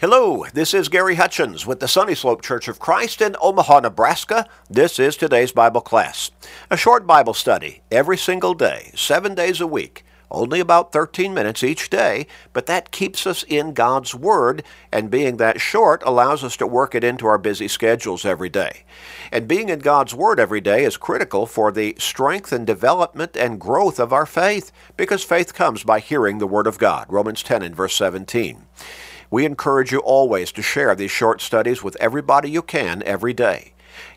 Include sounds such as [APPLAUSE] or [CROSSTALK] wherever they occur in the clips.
Hello, this is Gary Hutchins with the Sunny Slope Church of Christ in Omaha, Nebraska. This is today's Bible class. A short Bible study every single day, seven days a week, only about 13 minutes each day, but that keeps us in God's Word, and being that short allows us to work it into our busy schedules every day. And being in God's Word every day is critical for the strength and development and growth of our faith, because faith comes by hearing the Word of God. Romans 10 and verse 17. We encourage you always to share these short studies with everybody you can every day.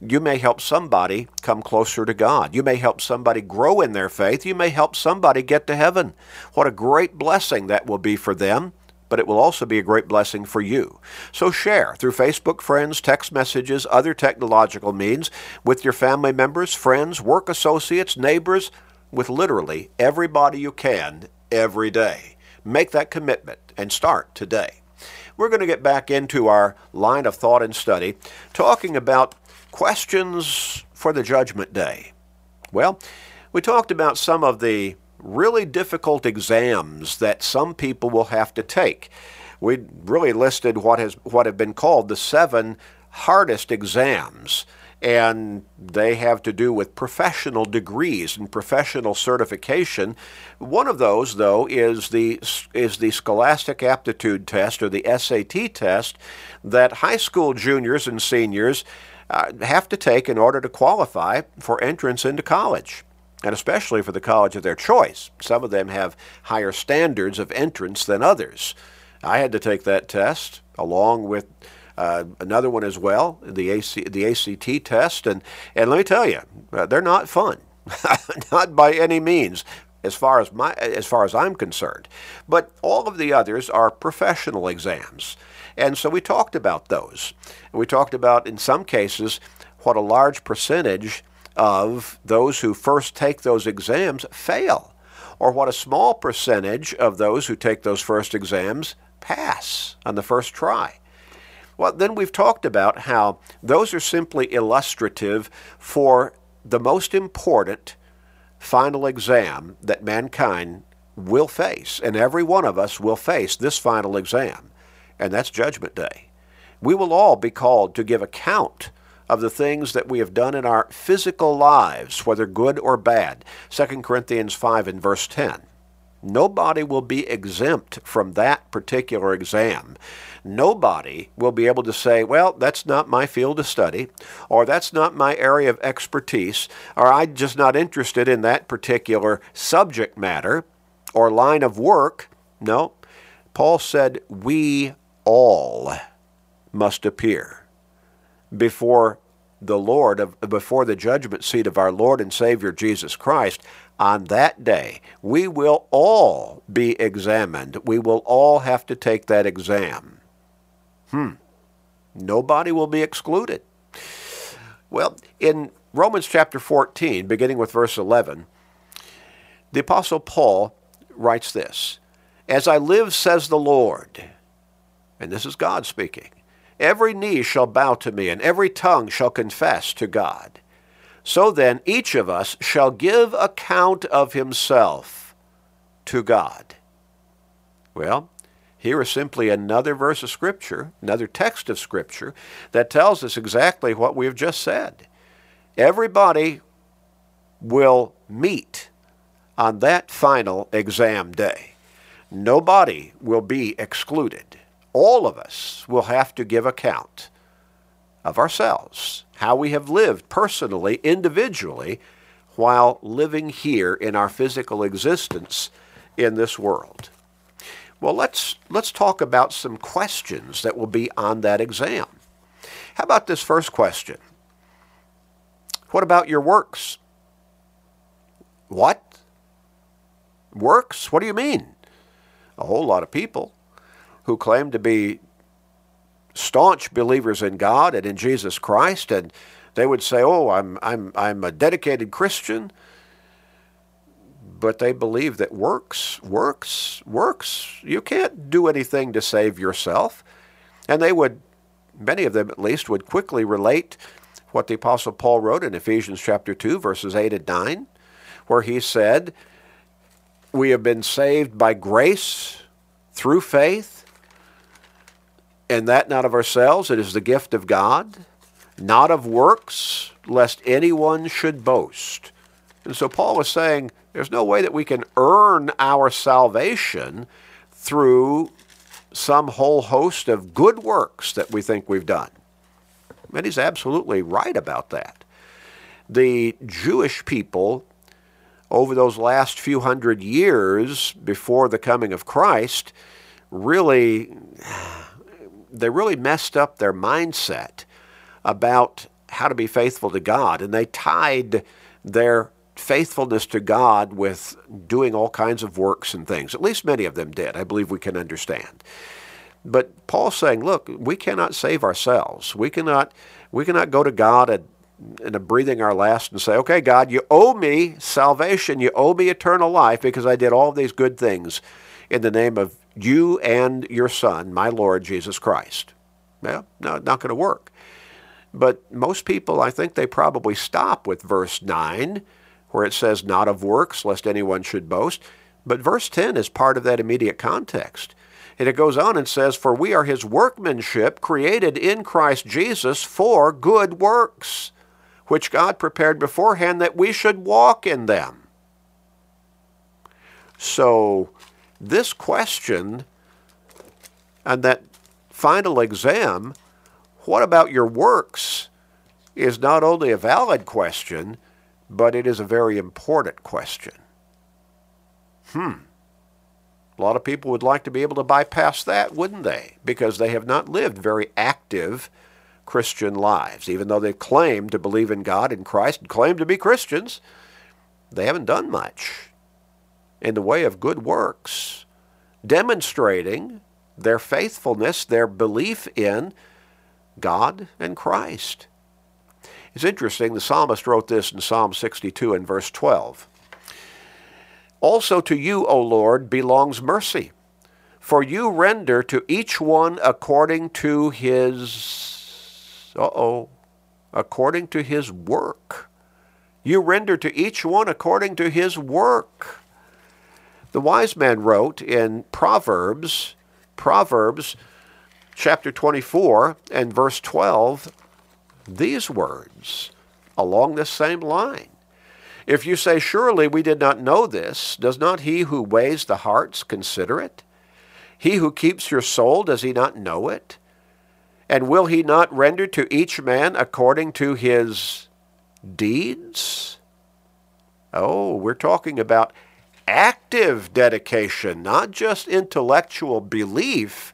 You may help somebody come closer to God. You may help somebody grow in their faith. You may help somebody get to heaven. What a great blessing that will be for them, but it will also be a great blessing for you. So share through Facebook friends, text messages, other technological means with your family members, friends, work associates, neighbors, with literally everybody you can every day. Make that commitment and start today we're going to get back into our line of thought and study, talking about questions for the Judgment Day. Well, we talked about some of the really difficult exams that some people will have to take. We really listed what has what have been called the seven hardest exams and they have to do with professional degrees and professional certification. One of those, though, is the is the Scholastic Aptitude Test or the SAT test that high school juniors and seniors uh, have to take in order to qualify for entrance into college. And especially for the college of their choice. Some of them have higher standards of entrance than others. I had to take that test along with uh, another one as well, the AC, the ACT test, and and let me tell you, uh, they're not fun, [LAUGHS] not by any means, as far as my as far as I'm concerned. But all of the others are professional exams, and so we talked about those. We talked about in some cases what a large percentage of those who first take those exams fail, or what a small percentage of those who take those first exams pass on the first try. Well, then we've talked about how those are simply illustrative for the most important final exam that mankind will face, and every one of us will face this final exam, and that's Judgment Day. We will all be called to give account of the things that we have done in our physical lives, whether good or bad. 2 Corinthians 5 and verse 10. Nobody will be exempt from that particular exam. Nobody will be able to say, well, that's not my field of study, or that's not my area of expertise, or I'm just not interested in that particular subject matter or line of work. No. Paul said, we all must appear before the Lord, before the judgment seat of our Lord and Savior Jesus Christ, on that day, we will all be examined. We will all have to take that exam. Hmm. Nobody will be excluded. Well, in Romans chapter 14, beginning with verse 11, the Apostle Paul writes this As I live, says the Lord, and this is God speaking, every knee shall bow to me, and every tongue shall confess to God. So then, each of us shall give account of himself to God. Well, here is simply another verse of Scripture, another text of Scripture, that tells us exactly what we've just said. Everybody will meet on that final exam day. Nobody will be excluded. All of us will have to give account of ourselves, how we have lived personally, individually, while living here in our physical existence in this world. Well, let's, let's talk about some questions that will be on that exam. How about this first question? What about your works? What? Works? What do you mean? A whole lot of people who claim to be staunch believers in God and in Jesus Christ, and they would say, "Oh, I'm I'm I'm a dedicated Christian," but they believe that works, works, works. You can't do anything to save yourself, and they would, many of them at least, would quickly relate what the Apostle Paul wrote in Ephesians chapter two, verses eight and nine, where he said, "We have been saved by grace through faith." And that not of ourselves, it is the gift of God, not of works, lest anyone should boast. And so Paul is saying there's no way that we can earn our salvation through some whole host of good works that we think we've done. And he's absolutely right about that. The Jewish people, over those last few hundred years before the coming of Christ, really, they really messed up their mindset about how to be faithful to God. And they tied their faithfulness to God with doing all kinds of works and things. At least many of them did. I believe we can understand. But Paul's saying, look, we cannot save ourselves. We cannot, we cannot go to God and, and breathing our last and say, okay, God, you owe me salvation. You owe me eternal life because I did all these good things in the name of you and your Son, my Lord Jesus Christ. Well, no, not going to work. But most people, I think they probably stop with verse 9 where it says, not of works, lest anyone should boast. But verse 10 is part of that immediate context. And it goes on and says, For we are his workmanship, created in Christ Jesus for good works, which God prepared beforehand that we should walk in them. So, this question and that final exam, what about your works, is not only a valid question, but it is a very important question. Hmm. A lot of people would like to be able to bypass that, wouldn't they? Because they have not lived very active Christian lives. Even though they claim to believe in God and Christ and claim to be Christians, they haven't done much in the way of good works, demonstrating their faithfulness, their belief in God and Christ. It's interesting, the psalmist wrote this in Psalm 62 and verse 12. Also to you, O Lord, belongs mercy, for you render to each one according to his, uh-oh, according to his work. You render to each one according to his work. The wise man wrote in Proverbs, Proverbs chapter 24 and verse 12, these words along this same line. If you say, Surely we did not know this, does not he who weighs the hearts consider it? He who keeps your soul, does he not know it? And will he not render to each man according to his deeds? Oh, we're talking about active dedication, not just intellectual belief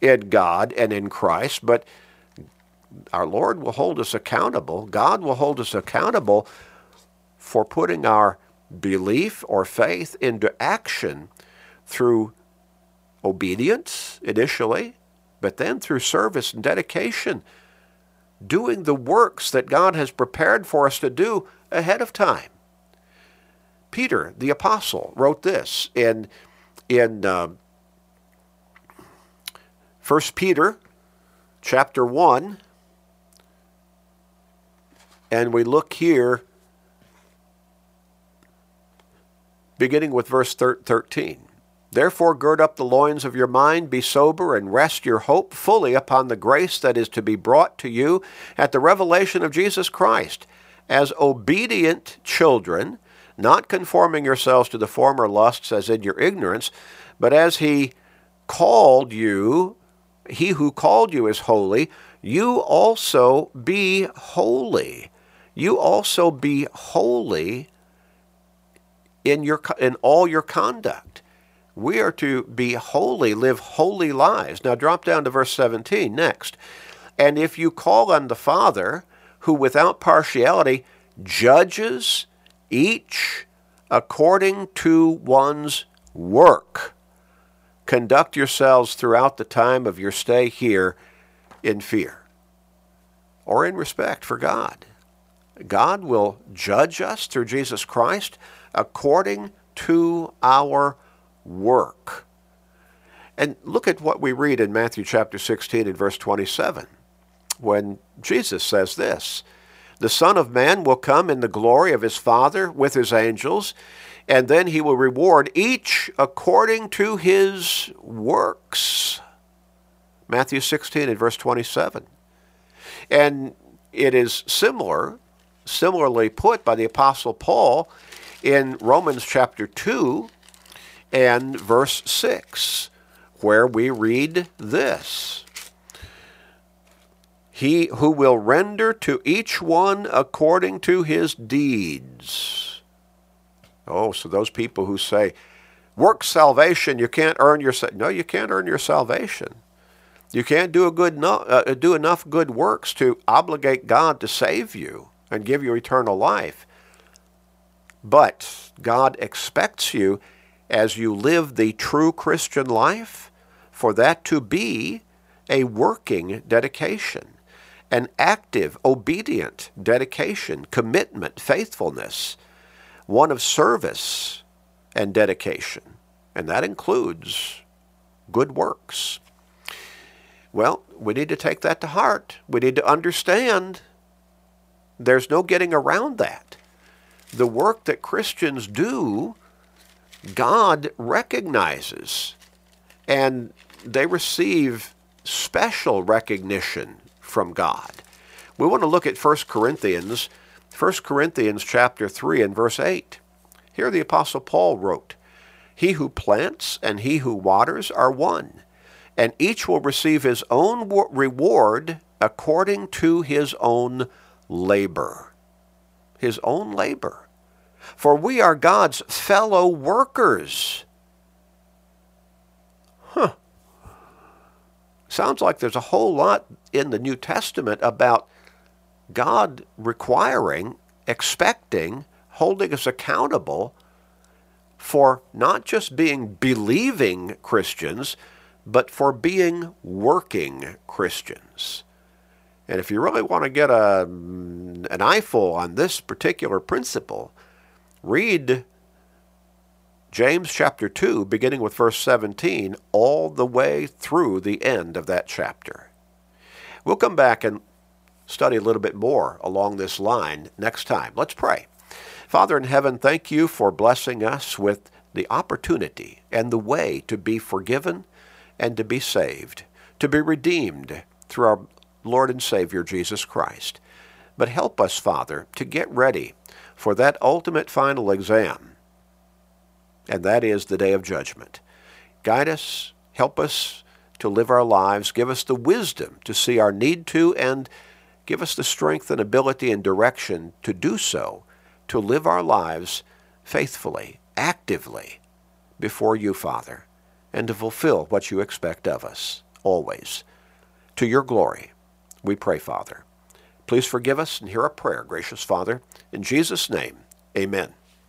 in God and in Christ, but our Lord will hold us accountable. God will hold us accountable for putting our belief or faith into action through obedience initially, but then through service and dedication, doing the works that God has prepared for us to do ahead of time. Peter, the apostle, wrote this in in uh, 1 Peter chapter 1 and we look here, beginning with verse 13. Therefore, gird up the loins of your mind, be sober, and rest your hope fully upon the grace that is to be brought to you at the revelation of Jesus Christ. As obedient children, not conforming yourselves to the former lusts as in your ignorance, but as he called you, he who called you is holy, you also be holy you also be holy in your in all your conduct. We are to be holy, live holy lives. Now drop down to verse 17 next. And if you call on the Father, who without partiality judges each according to one's work, conduct yourselves throughout the time of your stay here in fear or in respect for God. God will judge us through Jesus Christ according to our work. And look at what we read in Matthew chapter 16 and verse 27 when Jesus says this The Son of Man will come in the glory of his Father with his angels, and then he will reward each according to his works. Matthew 16 and verse 27. And it is similar, similarly put by the Apostle Paul in Romans chapter 2 and verse 6, where we read this He who will render to each one according to his deeds. Oh, so those people who say, work salvation, you can't earn your no, you can't earn your salvation. You can't do a good no, uh, do enough good works to obligate God to save you and give you eternal life. But God expects you as you live the true Christian life for that to be a working dedication, an active, obedient dedication, commitment, faithfulness, one of service and dedication. And that includes good works. Well, we need to take that to heart. We need to understand there's no getting around that. The work that Christians do, God recognizes, and they receive special recognition from God. We want to look at 1 Corinthians, 1 Corinthians chapter 3 and verse 8. Here the apostle Paul wrote, "He who plants and he who waters are one, and each will receive his own reward according to his own labor. His own labor. For we are God's fellow workers. Huh. Sounds like there's a whole lot in the New Testament about God requiring, expecting, holding us accountable for not just being believing Christians, but for being working Christians. And if you really want to get a, mm, an eyeful on this particular principle, read James chapter 2, beginning with verse 17, all the way through the end of that chapter. We'll come back and study a little bit more along this line next time. Let's pray. Father in heaven, thank you for blessing us with the opportunity and the way to be forgiven and to be saved, to be redeemed through our Lord and Savior Jesus Christ. But help us, Father, to get ready for that ultimate final exam, and that is the day of judgment. Guide us, help us to live our lives, give us the wisdom to see our need to, and give us the strength and ability and direction to do so, to live our lives faithfully, actively before you, Father and to fulfill what you expect of us, always. To your glory, we pray, Father. Please forgive us and hear our prayer, gracious Father. In Jesus' name, amen.